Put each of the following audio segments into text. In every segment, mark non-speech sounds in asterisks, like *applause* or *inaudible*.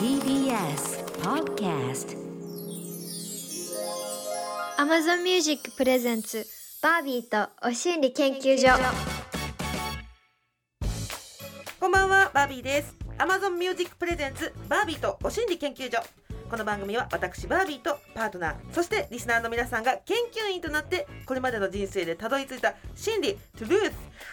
TBS Podcast. Amazon Music プレゼンツバービーとお心理研究所こんばんはバービーです Amazon Music プレゼンツバービーとお心理研究所この番組は私バービーとパートナーそしてリスナーの皆さんが研究員となってこれまでの人生でたどり着いた真理トゥルース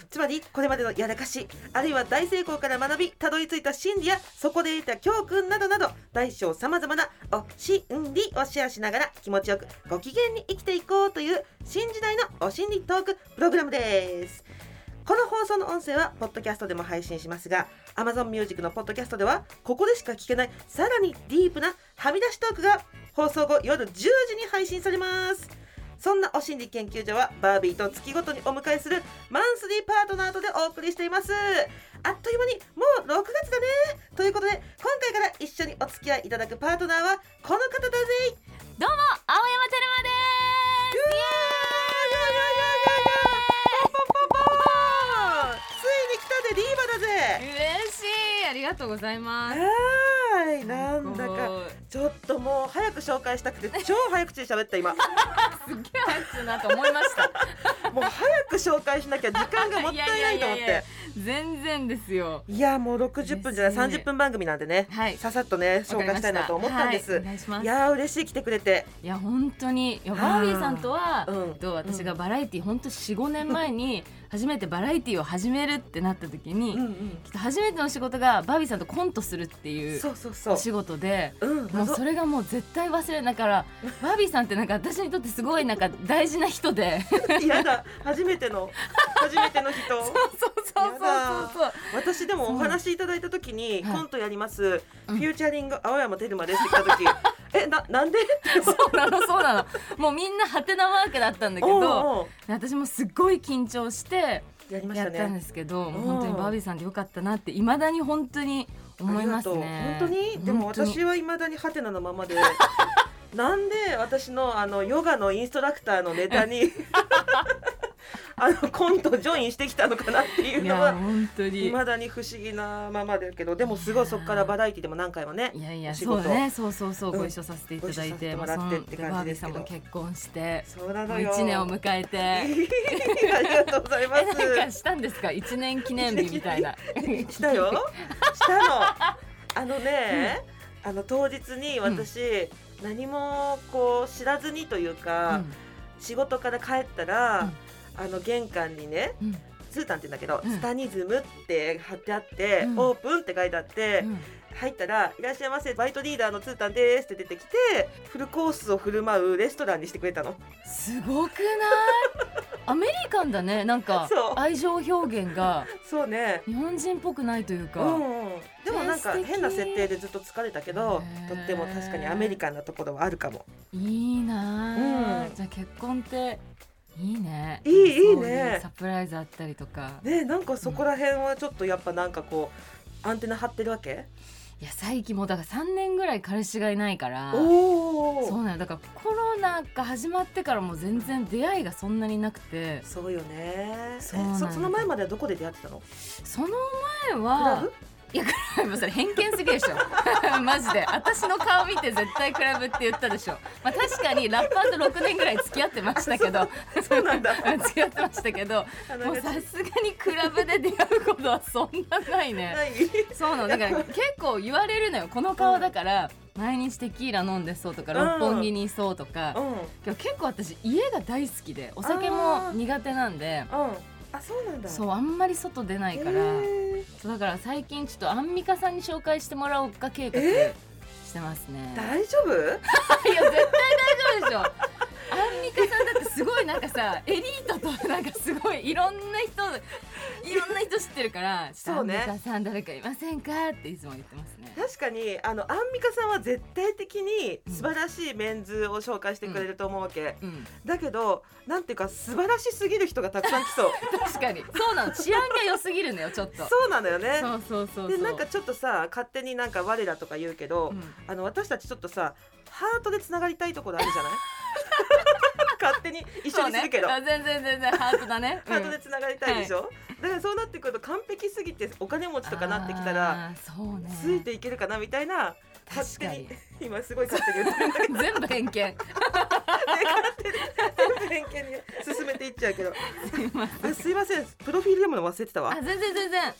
つまりこれまでのやらかしあるいは大成功から学びたどり着いた真理やそこで得た教訓などなど大小さまざまなお心理をシェアしながら気持ちよくご機嫌に生きていこうという新時代のお心理トークプログラムです。この放送の音声はポッドキャストでも配信しますが Amazon Music のポッドキャストではここでしか聞けないさらにディープなはみ出しトークが放送後夜10時に配信されます。そんなお心理研究所はバービーと月ごとにお迎えするマンスリーパートナーとでお送りしています。あっという間にもう6月だね。ということで今回から一緒にお付き合いいただくパートナーはこの方だぜどうも青山テルマです。嬉しいありがとうございます。はい。なんだかちょっともう早く紹介したくて *laughs* 超早口で喋った今。もすっげえ早口だなと思いました。*laughs* う早く紹介しなきゃ時間がもったいないと思って。全然ですよ。いやもう60分じゃない嬉しい。30分番組なんでね、はい。ささっとね紹介したいなと思ったんです、はいいやー嬉しい来てくれて。いや本当に。バービーさんとは、うん。と私がバラエティ本当四五年前に *laughs* 初めてバラエティを始めるってなった時に、うんうん。きっと初めての仕事がバービーさんとコントするっていうそうそうそう。お仕事で。うんもうそれがもう絶対忘れないから *laughs* バービーさんってなんか私にとってすごいなんか大事な人で。*laughs* やだ初めての初めての人。*laughs* そうそうそうそう。そう私でもお話いただいた時にはい。コントやります、うん。フューチャリング青山テルマですって来た時えな *laughs* なんで？そうなのそうなの。もうみんなハテナマークだったんだけど私もすっごい緊張してやりましたやったんでねすけど、本当にバービーさんでよかったなっていまだに本当に思いますね。本当に？でも私はいまだにハテナのままで *laughs* なんで私のあのヨガのインストラクターのネタに *laughs* *laughs* あのコントジョインしてきたのかなっていうのは本当に。いまだに不思議なままだけどでもすごいそこからバラエティでも何回もねいやいやそうね。そうそうそう、うん。ご一緒させていただいてもらってって感じですけど。結婚してそうなのよ。1年を迎えて。*laughs* ありがとうございます。*laughs* したんですか？1年記念日みたいな。したよ。したの。あのね、あの当日に私、何もこう知らずにというか、仕事から帰ったら、あの玄関にねうん。うんツータンって言うんだけど、うん。スタニズムって貼ってあって、うん。オープンって書いてあって、うん。入ったら「いらっしゃいませバイトリーダーのツータンです」って出てきてフルコースを振る舞うレストランにしてくれたの。すごくない？*laughs* アメリカンだね。なんか愛情表現が。そうね。日本人っぽくないというか、うんうん、でもなんか変な設定でずっと疲れたけどとっても確かにアメリカンなところはあるかも。いいなあ、うん。じゃあ結婚っていいね。いいいいね。うサプライズあったりとか。ねなんかそこら辺はちょっとやっぱなんかこうアンテナ張ってるわけ？いや最近もうだから3年ぐらい彼氏がいないからおおそうなのだからコロナが始まってからもう全然出会いがそんなになくて。そうよね。その前まではどこで出会ってたの？その前はブ？いやクラブそれ偏見すぎるでしょ。*laughs* マジで。私の顔見て絶対クラブって言ったでしょ、まあ、確かにラッパーと6年ぐらい付き合ってましたけど。そうなんだ。*laughs* 付き合ってましたけど。もうさすがにクラブで出会うことはそんなないね。ない？そうなの。だから結構言われるのよ。この顔だから毎日テキーラ飲んでそうとかうん。六本木にいそうとか。うん。結構私家が大好きでお酒も苦手なんであそうなんだ。そうあんまり外出ないから。へー。そうだから最近ちょっとアンミカさんに紹介してもらおうか計画え？してますね。大丈夫？*laughs* いや絶対大丈夫でしょアンミカさんだってすごいなんかさ *laughs* エリートとなんかすごいいろんな人いろんな人知ってるからそうね。アンミカさん誰かいませんかっていつも言ってますね。確かにあのアンミカさんは絶対的に素晴らしいメンズを紹介してくれると思うわけ、うん。だけどなんていうか素晴らしすぎる人がたくさん来そう。*laughs* 確かに。そうなの。治安が良すぎるのよちょっと。そうなのよね。そうそうそうそう。でなんかちょっとさ勝手になんか我らとか言うけど、うん。あの私たちちょっとさハートでつながりたいところあるじゃない？*laughs* 勝手に一緒にするけど、ね。あ全然全然ハートだね。ハート *laughs* でつながりたいでしょ、だからそうなってくると完璧すぎてお金持ちとかなってきたらね。ついていけるかなみたいな勝手に。確かに今すごい勝手に言ってる。んだけど全部偏見全部偏見に進めていっちゃうけど。*laughs* すいません。あすいません。プロフィール読むの忘れてたわ。あ全然全然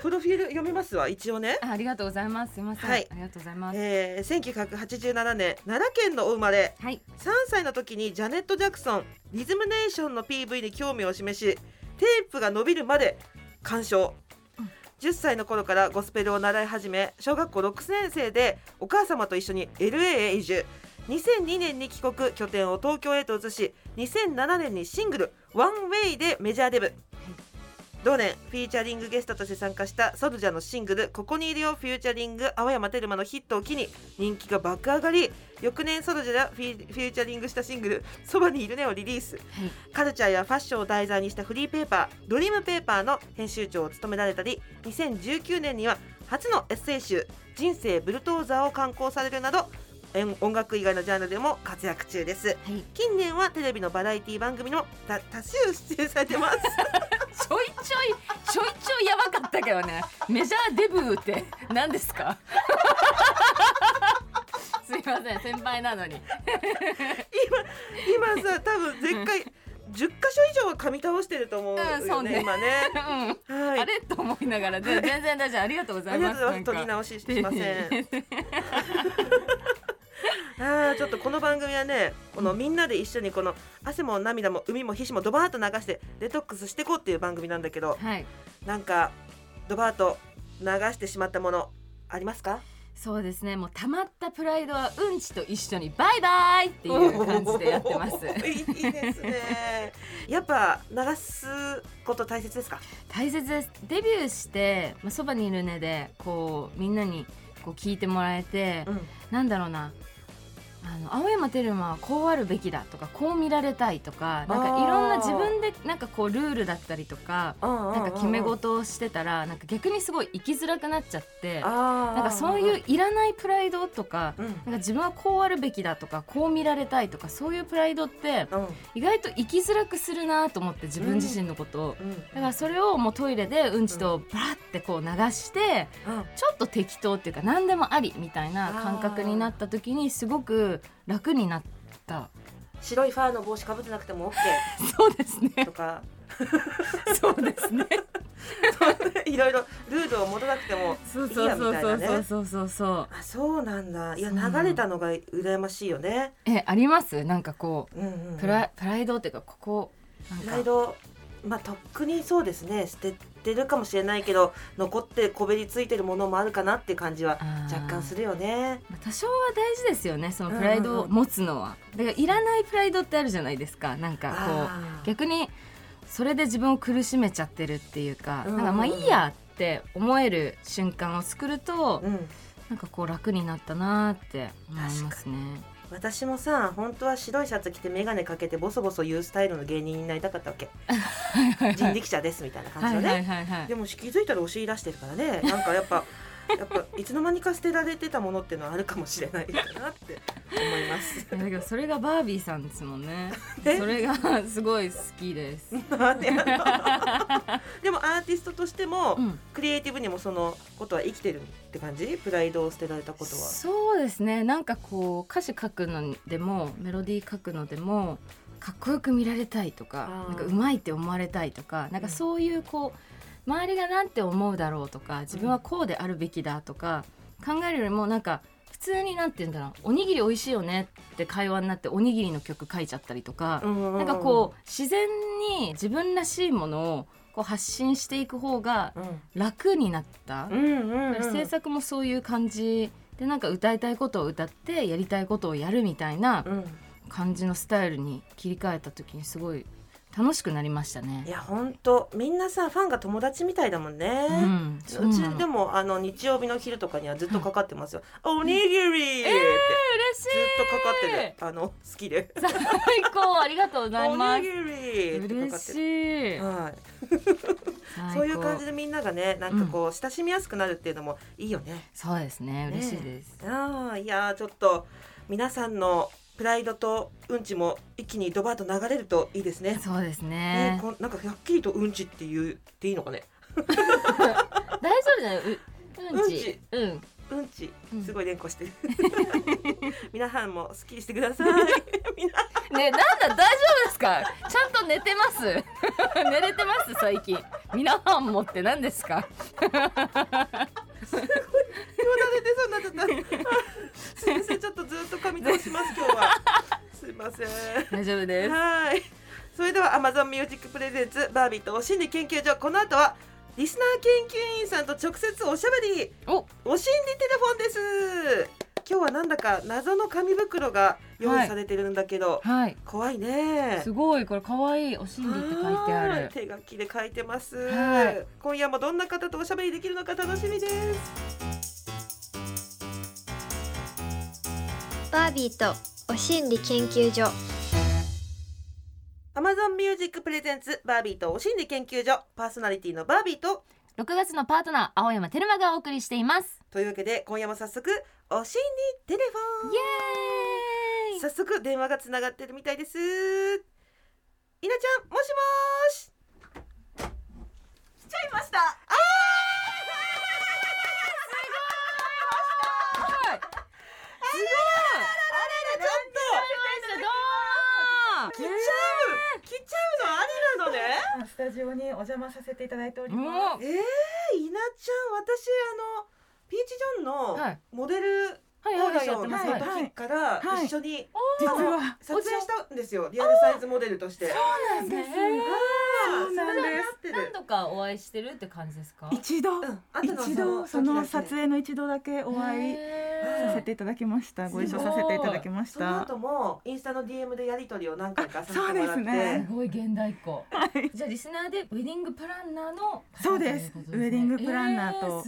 プロフィール読みますわ一応ね。あありがとうございます。すいません、はい。ありがとうございます。えー、1987年奈良県のお生まれ。はい。3歳の時にジャネット・ジャクソンリズムネーションの PV に興味を示しテープが伸びるまで鑑賞。うん。10歳の頃からゴスペルを習い始め小学校6年生でお母様と一緒に LA へ移住。2002年に帰国拠点を東京へと移し2007年にシングル「One Way」でメジャーデビュー同年フィーチャリングゲストとして参加したソルジャーのシングル「ここにいるよ」フューチャリング青山テルマのヒットを機に人気が爆上がり翌年ソルジャーがフィーチャリングしたシングル「そばにいるね」をリリース。はい。カルチャーやファッションを題材にしたフリーペーパー「ドリームペーパー」の編集長を務められたり2019年には初のエッセイ集「人生ブルトーザー」を刊行されるなど音楽以外のジャンルでも活躍中です。はい。近年はテレビのバラエティ番組の多多数出演されてますちょいちょいちょいやばかったけどね。メジャーデビューって何ですか？*laughs* すいません先輩なのに。今さ多分絶対10箇所以上は噛み倒してると思うよね,、うんそうね。今ね。うん。はい。あれ？と思いながら。で全然大丈夫。ありがとうござありがいますとうございます。取り直ししません *laughs* あーちょっとこの番組はねこのみんなで一緒にこの汗も涙も海も皮脂もドバーッと流してデトックスしていこうっていう番組なんだけどはい。なんかドバーッと流してしまったものありますか？そうですね。もう溜まったプライドはうんちと一緒にバイバイっていう感じでやってます。*laughs* いいですね。やっぱ流すこと大切ですか？大切です。デビューして「まあ、そばにいるね」でこうみんなにこう聞いてもらえて、うん。なんだろうなあの青山テルマはこうあるべきだとかこう見られたいとかなんかいろんな自分でなんかこうルールだったりとかななんか決め事をしてたらなんか逆にすごい生きづらくなっちゃってななんかそういういらないプライドとかうん。なんか自分はこうあるべきだとかこう見られたいとかそういうプライドってうん。意外と生きづらくするなと思って自分自身のことを。うん。だからそれをもうトイレでうんちとバラってこう流してうん。ちょっと適当っていうか何でもありみたいな感覚になった時にすごく楽になった。白いファーの帽子かぶってなくても OK *laughs* そうですね。とか。*laughs* そうですね。*laughs* いろいろルールを戻らなくてもいいやみたいなね。そうそうそうそう。あそうなんだ。いや流れたのが羨ましいよね、えあります？なんかこうんうんううん。プラプライドっていうかここプか。ライド。まあとっくにそうですね。捨ててるかもしれないけど残ってこべりついてるものもあるかなって感じは若干するよね。まあ多少は大事ですよねそのプライドを持つのは、だからいらないプライドってあるじゃないですか。なんかこう逆にそれで自分を苦しめちゃってるっていうか、うんなんかまあいいやって思える瞬間を作ると、うん。なんかこう楽になったなーって思いますね。私もさ本当は白いシャツ着て眼鏡かけてボソボソ言うスタイルの芸人になりたかったわけ。*laughs* 人力車ですみたいな感じのね、はいはいでも気づいたらお尻出してるからね。なんかやっぱやっぱいつの間にか捨てられてたものっていうのはあるかもしれないかなって思います。*laughs* だけどそれがバービーさんですもんね。え？それがすごい好きです。*laughs* でもアーティストとしても、うん、クリエイティブにもそのことは生きてるって感じ？プライドを捨てられたことは。そうですねなんかこう歌詞書くのでもメロディー書くのでもかっこよく見られたいとかなんかうまいって思われたいとかなんかそういうこう周りがなんて思うだろうとか自分はこうであるべきだとか考えるよりもなんか普通になんて言うんだろうおにぎり美味しいよねって会話になっておにぎりの曲書いちゃったりとか、ななんかこう自然に自分らしいものをこう発信していく方がうん。楽になった。制作もそういう感じでなんか歌いたいことを歌ってやりたいことをやるみたいなうん。感じのスタイルに切り替えた時にすごい楽しくなりましたいね。や本当みんなさファンが友達みたいだもんね。うん、そううちでもあの日曜日の昼とかにはずっとかかってますよ。おにぎりってずっ嬉しいとかかっててあの好きで。最高ありがとうございますおにぎり嬉。しいはい。そういう感じでみんながねなんかこう親しみやすくなるっていうのもいいよね。そうですね嬉しいです、ああいやーちょっと皆さんのプライドとうんちも一気にドバーッと流れるといいですね。そうですね。ねこんなんかはっきりとうんちって言っていいのかね。*laughs* 大丈夫だよううんち。うんうんすごい連呼して。る *laughs* 皆さんもすっきりしてください。*laughs* ねなんだ大丈夫ですか？ちゃんと寝てます。*laughs* 寝れてます最近。皆さんもって何ですか？よだれ出そうになっちゃった。すいませんちょっとずっと噛み通します今日は。すいません。大丈夫です。はい。それでは Amazon Music プレゼンツバービーとお心理研究所。この後はリスナー研究員さんと直接おしゃべり。お。お心理テレフォンです。今日はなんだか謎の紙袋が用意されてるんだけど、はい。怖いね。すごい。これ可愛いお心理って書いてあはい。る手書きで書いてます、はい。今夜もどんな方とおしゃべりできるのか楽しみです。バービーとお心理研究所 Amazon Music プレゼンツバービーとお心理研究所。パーソナリティのバービーと。6月のパートナー青山テルマがお送りしています。というわけで今夜も早速お心理テレフォン。イエーイ。早速電話がつながってるみたいです。稲ちゃんもしもーし。来ちゃいました。すごい。あららちょっと来ちゃう来ちゃうの？ありなのね？スタジオにお邪魔させていただいております。もえー、稲ちゃん私あのピーチジョンのはい。モデルはいオーディションの時からはい。一緒に実は撮影したんですよ。リアルサイズモデルとして。そうなんです。そうなんです。す何度かお会いしてるって感じですか？一度、一度。その撮影の一度だけお会いさせていただきました。ご一緒させていただきましそのた。後もインスタの DM でやり取りを何回かさせてもあそうらって、ですね。すごい現代っ子はい。じゃあリスナーでウェディングプランナーのそうです。ウェディングプランナーと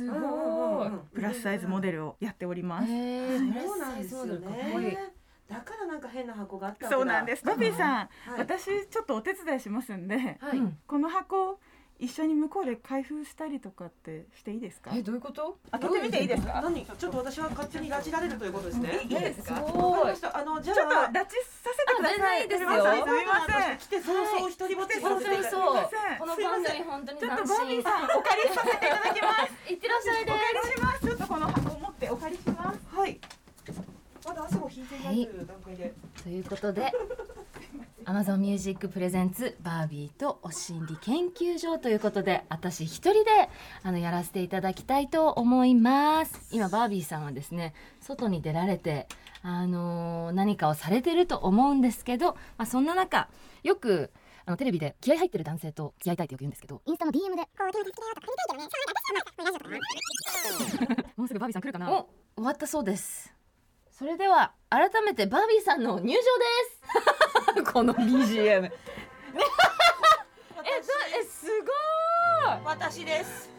プラスサイズモデルをやっております。へーそうなんですよねだからなんか。変な箱があったそうなんです。バビーさん、はい。私ちょっとお手伝いしますんで、はいうんこの箱一緒に向こうで開封したりとかってしていいですか？えどういうこと？開けてみていいですか？何？ちょっと私は勝手に拉致られるということですねいいですか？あのじゃちょっとあ拉致させてください。あ全然いいですよすみません。すみません。来て早々一人ぼっちさせていただいてそうすいこの番組本当にちょっと斬バービ新ーさんお借りさせていただきます。*laughs* いってらっしゃいでお借りします。ちょっとこの箱持ってお借りします。はいまだ汗も引いていないという段階で、ということで Amazon Music プレゼンツバービーとお心理研究所ということで私一人であのやらせていただきたいと思います。今バービーさんはですね外に出られてあのー何かをされてると思うんですけど、まあ、そんな中よくあのテレビで気合入ってる男性と付き合いたいってよく言うんですけどインスタの DM でこういうの好きだよとか見たいけどね。そうラジオかねもうすぐバービーさん来るかなお終わったそうですそれでは改めてバービーさんの入場です。*laughs* この BGM *laughs* えどえすごーい。私です。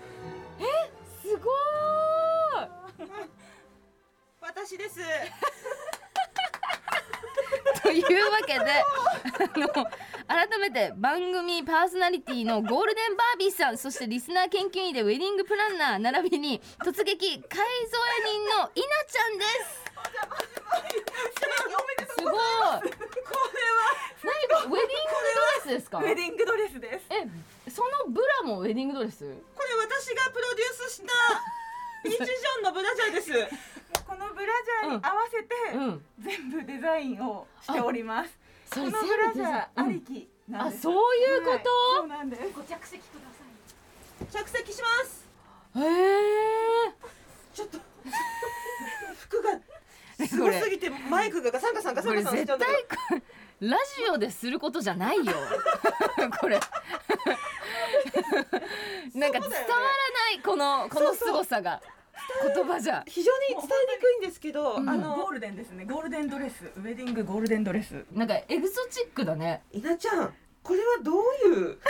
すごーい。私です。*laughs* というわけであの改めて番組パーソナリティのゴールデンバービーさんそしてリスナー研究員でウェディングプランナー並びに突撃改造人の稲ちゃんですすごい。これは何これウェディングドレスですか？ウェディングドレスです。えそのブラもウェディングドレス？これ私がプロデュースしたピーチジョンのブラジャーです。このブラジャーに合わせて、うん。全部デザインをしております。そこのブラジャーありきなんです。あそういうこと？はいそうなんです。着席します。へえちょっと服がすごすぎてマイクがガサンガサンガサンガサンしこれ絶ちゃうんだけど対これラジオですることじゃないよ。*laughs* これ。*laughs* なんか伝わらないこのこの凄さが。言葉じゃ。非常に伝えにくいんですけど、うん。あのゴールデンですね。ゴールデンドレス、ウェディングゴールデンドレス。なんかエグゾチックだね。稲ちゃんこれはどういう？*laughs*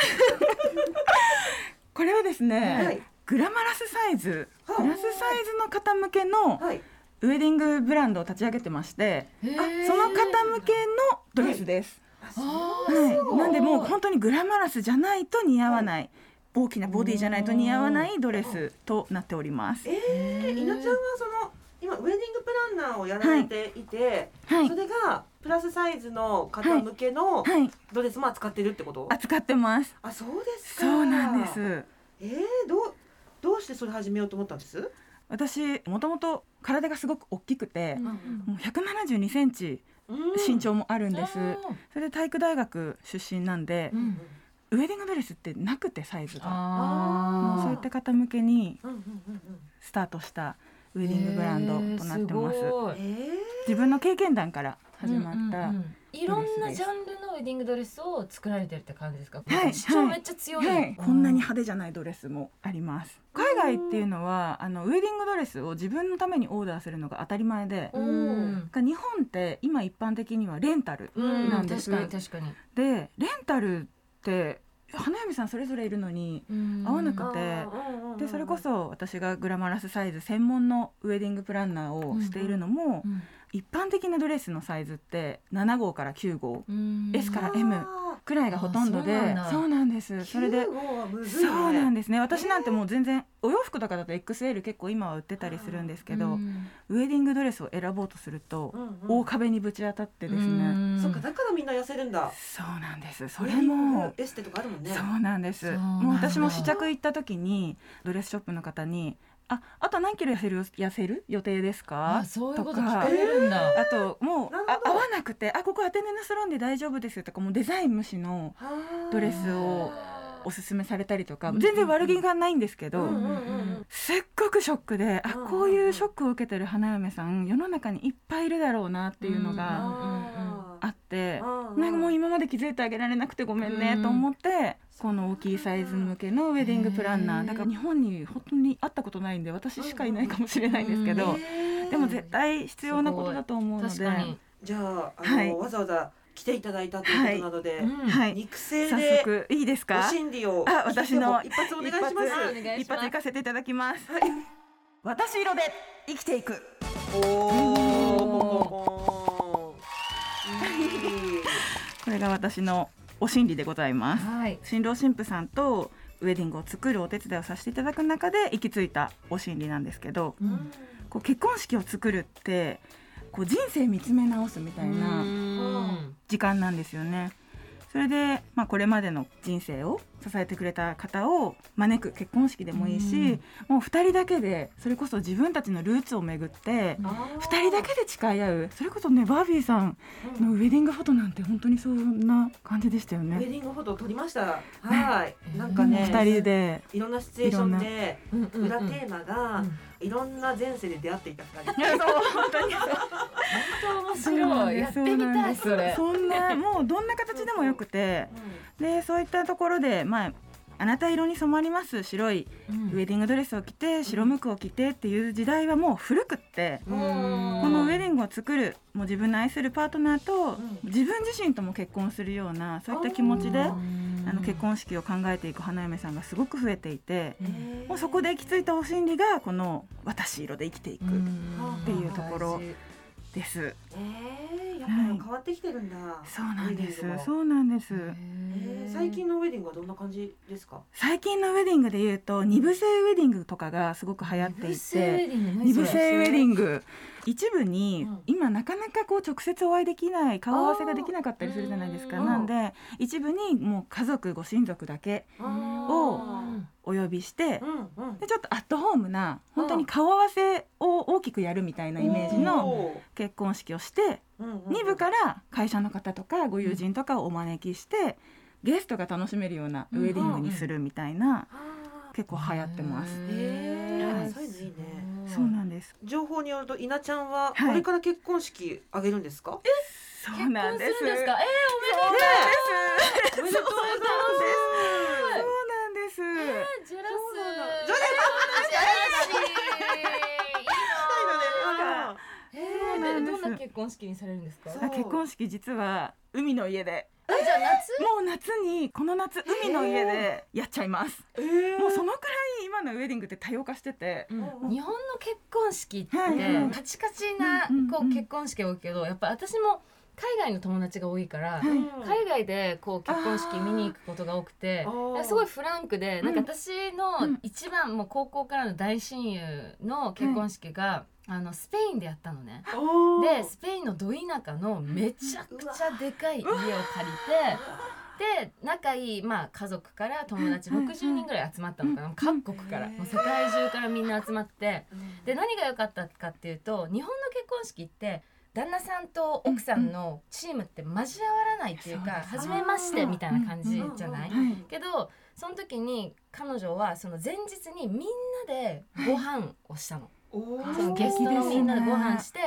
これはですね、はい。グラマラスサイズ、プはいラスサイズの方向けのはいウェディングブランドを立ち上げてまして、へその方向けのドレスです。あはい、なんでもう本当にグラマラスじゃないと似合わない、大きなボディじゃないと似合わないドレスとなっております。えー、稲ちゃんはその今ウェディングプランナーをやられていて、はい。それがプラスサイズの方向けのはい、ドレスも扱ってるってこと、扱ってます。あそうですか。そうなんです。えー、どうどうしてそれ始めようと思ったんです？私もともと体がすごく大きくて、うんもう172センチ身長もあるんです、あそれで体育大学出身なんでー、うん。ウェディングドレスってなくてサイズが。そういった方向けにうんうんうんうん。スタートしたウェディングブランドとなってます,、へーすえ自分の経験談から始まった、うんうんうん。いろんなジャンルのウェディングドレスを作られてるって感じですか？はい主張めっちゃ強い。はい、こんなに派手じゃないドレスもあります海外っていうのはあのウェディングドレスを自分のためにオーダーするのが当たり前で、うん。日本って今一般的にはレンタルうん、なんです、確かに確かに。でレンタルって花嫁さんそれぞれいるのに合わなくてでそれこそ私がグラマラスサイズ専門のウェディングプランナーをしているのも、うん。一般的なドレスのサイズって7号から9号。うん。S から M くらいがほとんどであそうなんだ。そうなんです。それでそうなんですね。私なんてもう全然お洋服とかだと XL 結構今は売ってたりするんですけど、うんウェディングドレスを選ぼうとすると、大壁にぶち当たってですね、うん。そっかだからみんな痩せるんだ。そうなんです。それもエステとかあるもんね。そうなんです。もう私も試着行った時にドレスショップの方に「ああと何キロ痩せる痩せる？予定ですか?あ」そういうこと聞かれるんだ。あともうあ合わなくて「あここアテネのスロンで大丈夫です」とかもうデザイン無視のドレスをおすすめされたりとか全然悪気がないんですけど、すっごくショックであうんこういうショックを受けてる花嫁さん世の中にいっぱいいるだろうなっていうのがああってーなんかもう今まで気づいてあげられなくてごめんねと思ってこの大きいサイズ向けのウェディングプランナへー。ーだから日本に本当に会ったことないんで私しかいないかもしれないんですけどでも絶対必要なことだと思うので。じゃああの、はい。わざわざ来ていただいたということなので、うん。はい。肉声早で速いいですおか心理をあ私の聞いても一発お願いします。一発お願いします。一発行かせていただきます。はい。私色で生きていく。おおこれが私のお心理でございます。はい。新郎新婦さんとウェディングを作るお手伝いをさせていただく中で行き着いたお心理なんですけどうん。こう結婚式を作るってこう人生見つめ直すみたいなうん時間なんですよね。それで、まあ、これまでの人生を支えてくれた方を招く結婚式でもいいし、もう2人だけでそれこそ自分たちのルーツをめぐって2人だけで誓い合うそれこそねバービーさんのウェディングフォトなんて本当にそんな感じでしたよウェデね。ィングフォト撮りました。はい。なんかね、2人でいろんなシチュエーションでうんうんうん裏テーマがうんいろんな前世で出会っていた二人。*laughs* 本当に面そうなん白い。やってみたいそれ。そんなもうどんな形でもよくてでそういったところでまああなた色に染まります。白いウェディングドレスを着て白むくを着てっていう時代はもう古くってうん。このウェディングを作るもう自分の愛するパートナーとん。自分自身とも結婚するようなそういった気持ちでああの結婚式を考えていく花嫁さんがすごく増えていてもうそこで行き着いたお心理がこの私色で生きていくっていうところです。えー、やっぱ変わってきてるんだ。そうなんです。そうなんです。えー。最近のウェディングはどんな感じですか？最近のウェディングで言うと二部制ウェディングとかがすごく流行っていて二二部制ウェディング。一部にうん。今なかなかこう直接お会いできない顔合わせができなかったりするじゃないですか。なんで一部にもう家族ご親族だけあお呼びしてーうんうん。でちょっとアットホームな本当に顔合わせを大きくやるみたいなイメージのお結婚式をしてー、うんうん2部から会社の方とかご友人とかをお招きしてゲストが楽しめるようなウェディングにするみたいなあ結構流行ってます。はいそういうのいいね。そうなんです。情報によると稲ちゃんははいこれから結婚式あげるんですか？そうなんです。するんですか？えそうなんです。おめでとうございます。です。ー、ジェラス。そうなんだジェラシーいいそうなんです。なえどんな結婚式にされるんですか？結婚式実は海の家で。えじゃあ夏？もう夏にこの夏海の家でやっちゃいます。えー。もうそのくらい今のウェディングって多様化してて。うん。日本の結婚式ってカチカチなこう結婚式が多いけどやっぱ私も海外の友達が多いからはい。海外でこう結婚式見に行くことが多くてすごいフランクでなんか私のうん一番もう高校からの大親友の結婚式があのスペインでやったのね。でスペインのど田舎のめちゃくちゃでかい家を借りてで仲いい、まあ、家族から友達はい60人ぐらい集まったのかな、うん各国から、うんもう世界中からみんな集まって。で何が良かったかっていうと日本の結婚式って旦那さんと奥さんのチームって交わらないっていうか、初めましてみたいな感じじゃない、はい。けどその時に彼女はその前日にみんなでご飯をしたの。そのゲストのみんなでご飯して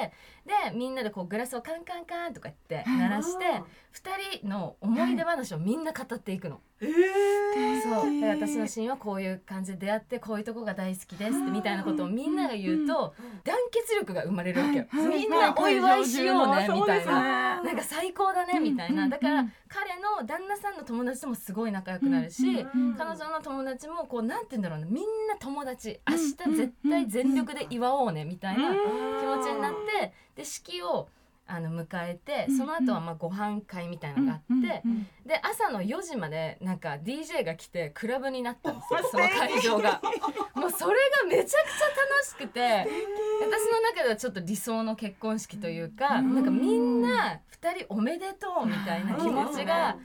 でみんなでこうグラスをカンカンカンとか言って鳴らして2人の思い出話をみんな語っていくの。えーそう。で私のシーンはこういう感じで出会ってこういうとこが大好きですみたいなことをみんなが言うと団結力が生まれるわけよ。はいみんなお祝いしようねみたいな。ななんか最高だねみたいな、うんだからうん彼の旦那さんの友達ともすごい仲良くなるし、うん彼女の友達もこうなんて言うんだろうなみんな友達。うん明日絶対全力で祝おうねみたいな気持ちになってで式をあの迎えてその後はまあご飯会みたいなのがあってで朝の4時までなんか DJ が来てクラブになったんですよその会場が。もうそれがめちゃくちゃ楽しくて私の中ではちょっと理想の結婚式というかうん。なんかみんな2人おめでとうみたいな気持ちが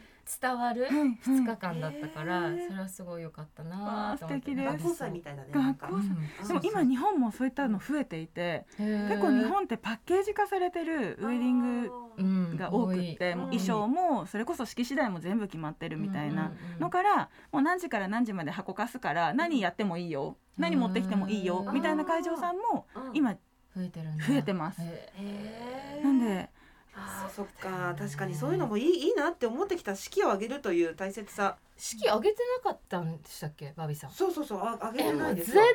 伝わる2日間だったからそれはすごい良かったなと思って。わあ素敵です。学校祭みたいだね学校うんでも今日本もそういったの増えていて結構日本ってパッケージ化されてるウェディングうん。が多くってもう衣装もそれこそ式次第も全部決まってるみたいなのからもう何時から何時まで箱貸すから何やってもいいよ。何持ってきてもいいよ。うんみたいな会場さんも今増えてる増えてます。なんであーそっか。確かにそういうのもいいいいなって思ってきた式を挙げるという大切さ。式上げてなかったんでしたっけ？バビさん。そうそうそうあ挙げてないです。よ対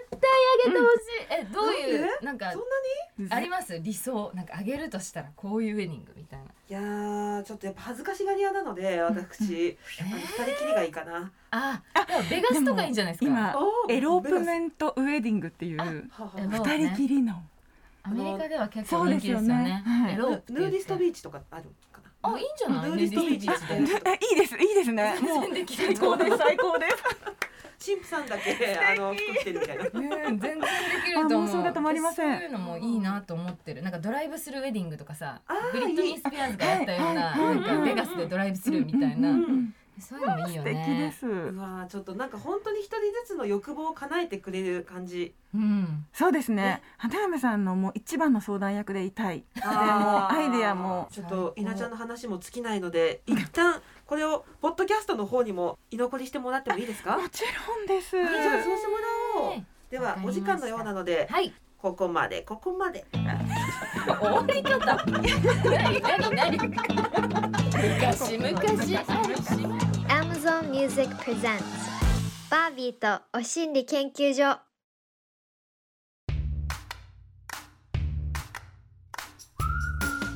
上げてほしい、えどういうなんで？なんかそんなに？あります？理想。なんか上げるとしたらこういうウェディングみたいな。いやーちょっとやっぱ恥ずかしがり屋なので私。あの二人きりがいいかな。あでもベガスとかいいんじゃないですか？今 elope ment wedding っていう二人きりのアメリカでは結構人気ですよね。そうですよね。はい。ヌーディストビーチとかあるかなあいいんじゃないヌーディストビーチ。ヌーディストビーチでえいいですいいですね。もう全然できない。最高です最高です。神父さんだけあの服着てるみたいな。ね全然できると思う。あ妄想が止まりません。そういうのもいいなと思ってる。なんかドライブスルーウェディングとかさブリットニー・スピアーズがやったようなはいはいなんかベガスでドライブスルーみたいな。うんそういうのもいいよ素敵でねす。うわーちょっとなんか本当に一人ずつの欲望を叶えてくれる感じ。うん。そうですね。花嫁さんのもう一番の相談役でいたい。あー。*laughs* アイデアも。ちょっと稲ちゃんの話も尽きないので一旦これをポッドキャストの方にも居残りしてもらってもいいですか？もちろんです。じゃあそうしてもらおう。ねではお時間のようなのではいここまでここまで。終わり方。何何何昔昔 Amazon Music Presents バービーとお心理研究所。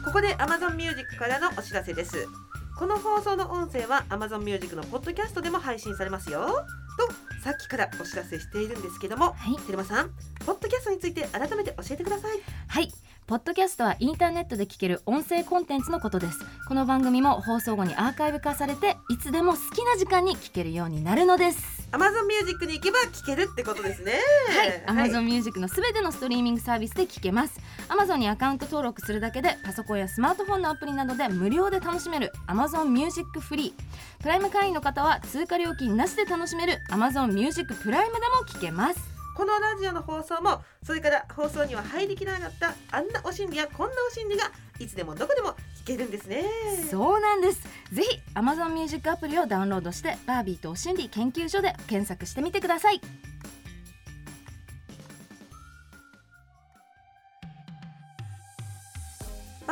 ここで Amazon Music からのお知らせです。この放送の音声は Amazon Music のポッドキャストでも配信されますよ。とさっきからお知らせしているんですけどもはい。テルマさんポッドキャストについて改めて教えてください。はい。ポッドキャストはインターネットで聞ける音声コンテンツのことです。この番組も放送後にアーカイブ化されていつでも好きな時間に聞けるようになるのです。Amazon Music に行けば聞けるってことですね。はい、Amazon Music のすべてのストリーミングサービスで聞けます。Amazon にアカウント登録するだけでパソコンやスマートフォンのアプリなどで無料で楽しめる Amazon Music フリープライム会員の方は追加料金なしで楽しめる Amazon Music プライムでも聞けますこのラジオの放送もそれから放送には入りきらなかったあんなお心理やこんなお心理がいつでもどこでも聞けるんですね。そうなんです。ぜひ Amazon ミュージックアプリをダウンロードしてバービーとお心理研究所で検索してみてください。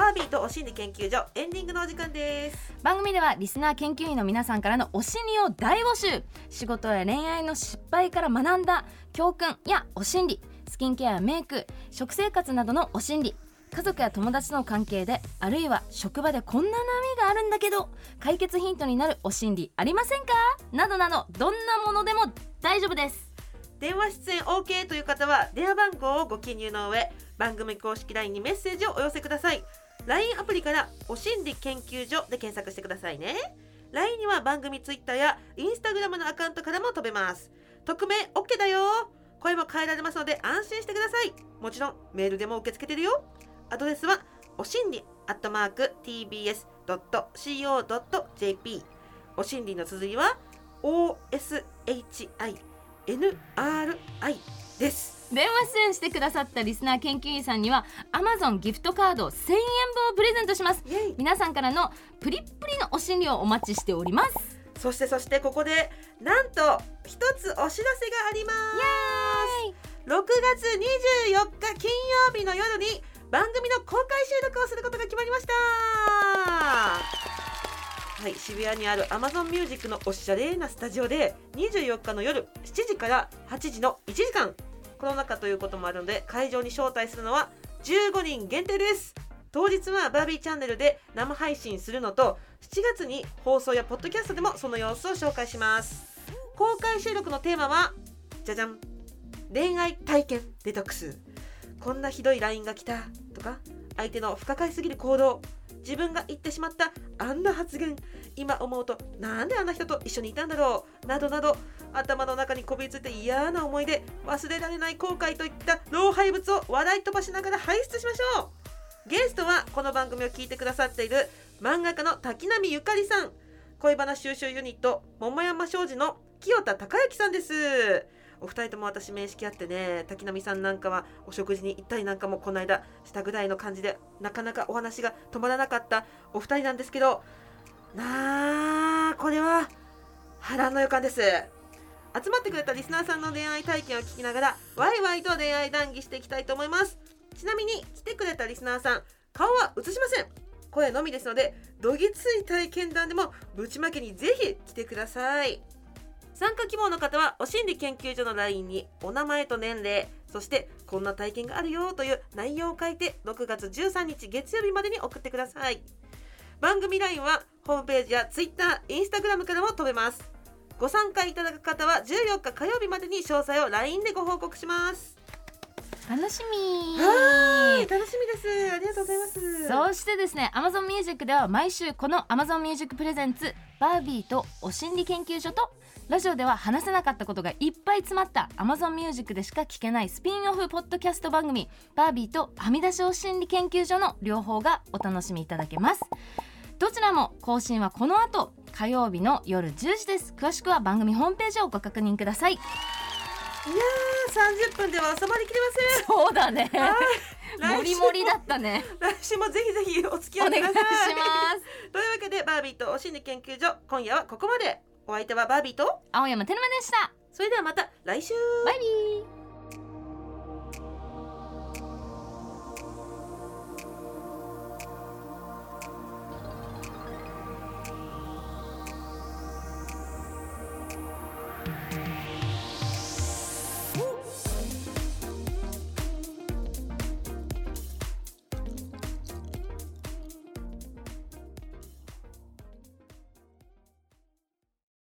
バービーとお心理研究所エンディングのお時間です。番組ではリスナー研究員の皆さんからのお心理を大募集。仕事や恋愛の失敗から学んだ教訓やお心理スキンケアやメイク食生活などのお心理家族や友達との関係であるいは職場でこんな波があるんだけど解決ヒントになるお心理ありませんか？などなどどんなものでも大丈夫です。電話出演 OK という方は電話番号をご記入の上番組公式 LINE にメッセージをお寄せください LINE アプリからお心理研究所で検索してくださいね。LINE には番組 Twitter や Instagram のアカウントからも飛べます。匿名 OK だよ。声も変えられますので安心してください。もちろんメールでも受け付けてるよ。アドレスはお心理アットマーク tbs.co.jp お心理の綴りは OSHINRI です。電話出演してくださったリスナー研究員さんには Amazon ギフトカード1000円分をプレゼントします。皆さんからのプリップリのお心理をお待ちしております。そしてそしてここでなんと一つお知らせがあります。6月24日金曜日の夜に番組の公開収録をすることが決まりましたはい渋谷にある Amazon Music のおしゃれなスタジオで24日の夜7時から8時の1時間コロナ禍ということもあるので会場に招待するのは15人限定です。当日はバービーチャンネルで生配信するのと7月に放送やポッドキャストでもその様子を紹介します。公開収録のテーマはじゃじゃん恋愛体験デトックス。こんなひどい LINE が来たとか相手の不可解すぎる行動。自分が言ってしまったあんな発言今思うとなんであんな人と一緒にいたんだろうなどなど頭の中にこびりついて嫌な思い出忘れられない後悔といった老廃物を笑い飛ばしながら輩出しましょう。ゲストはこの番組を聞いてくださっている漫画家の滝波ゆかりさん。恋バナ収集ユニット桃山商事の清田孝之さんです。お二人とも私面識あってね滝波さんなんかはお食事に行ったりなんかもこの間したぐらいの感じでなかなかお話が止まらなかったお二人なんですけどなあこれは波乱の予感です。集まってくれたリスナーさんの恋愛体験を聞きながらワイワイと恋愛談義していきたいと思います。ちなみに来てくれたリスナーさん顔は映しません。声のみですのでどぎつい体験談でもぶちまけにぜひ来てください。参加希望の方はお心理研究所の LINE にお名前と年齢そしてこんな体験があるよという内容を書いて6月13日月曜日までに送ってください。番組 LINE はホームページや Twitter、Instagram からも飛べます。ご参加いただく方は14日火曜日までに詳細を LINE でご報告します。楽しみ。はい楽しみです。ありがとうございます。そしてですね Amazon Music では毎週この Amazon Music プレゼンツバービーとお心理研究所とラジオでは話せなかったことがいっぱい詰まった Amazon Music でしか聞けないスピンオフポッドキャスト番組バービーとはみ出しお心理研究所の両方がお楽しみいただけます。どちらも更新はこの後火曜日の夜10時です。詳しくは番組ホームページをご確認ください。いやー30分では収まりきれそうだね。ませんもりもりだったね。来週もぜひぜひお付き合いお願いしくださいます。*laughs* というわけでバービーとお心理研究所今夜はここまでお相手はバービーと青山テルマでした。それではまた来週。バイビー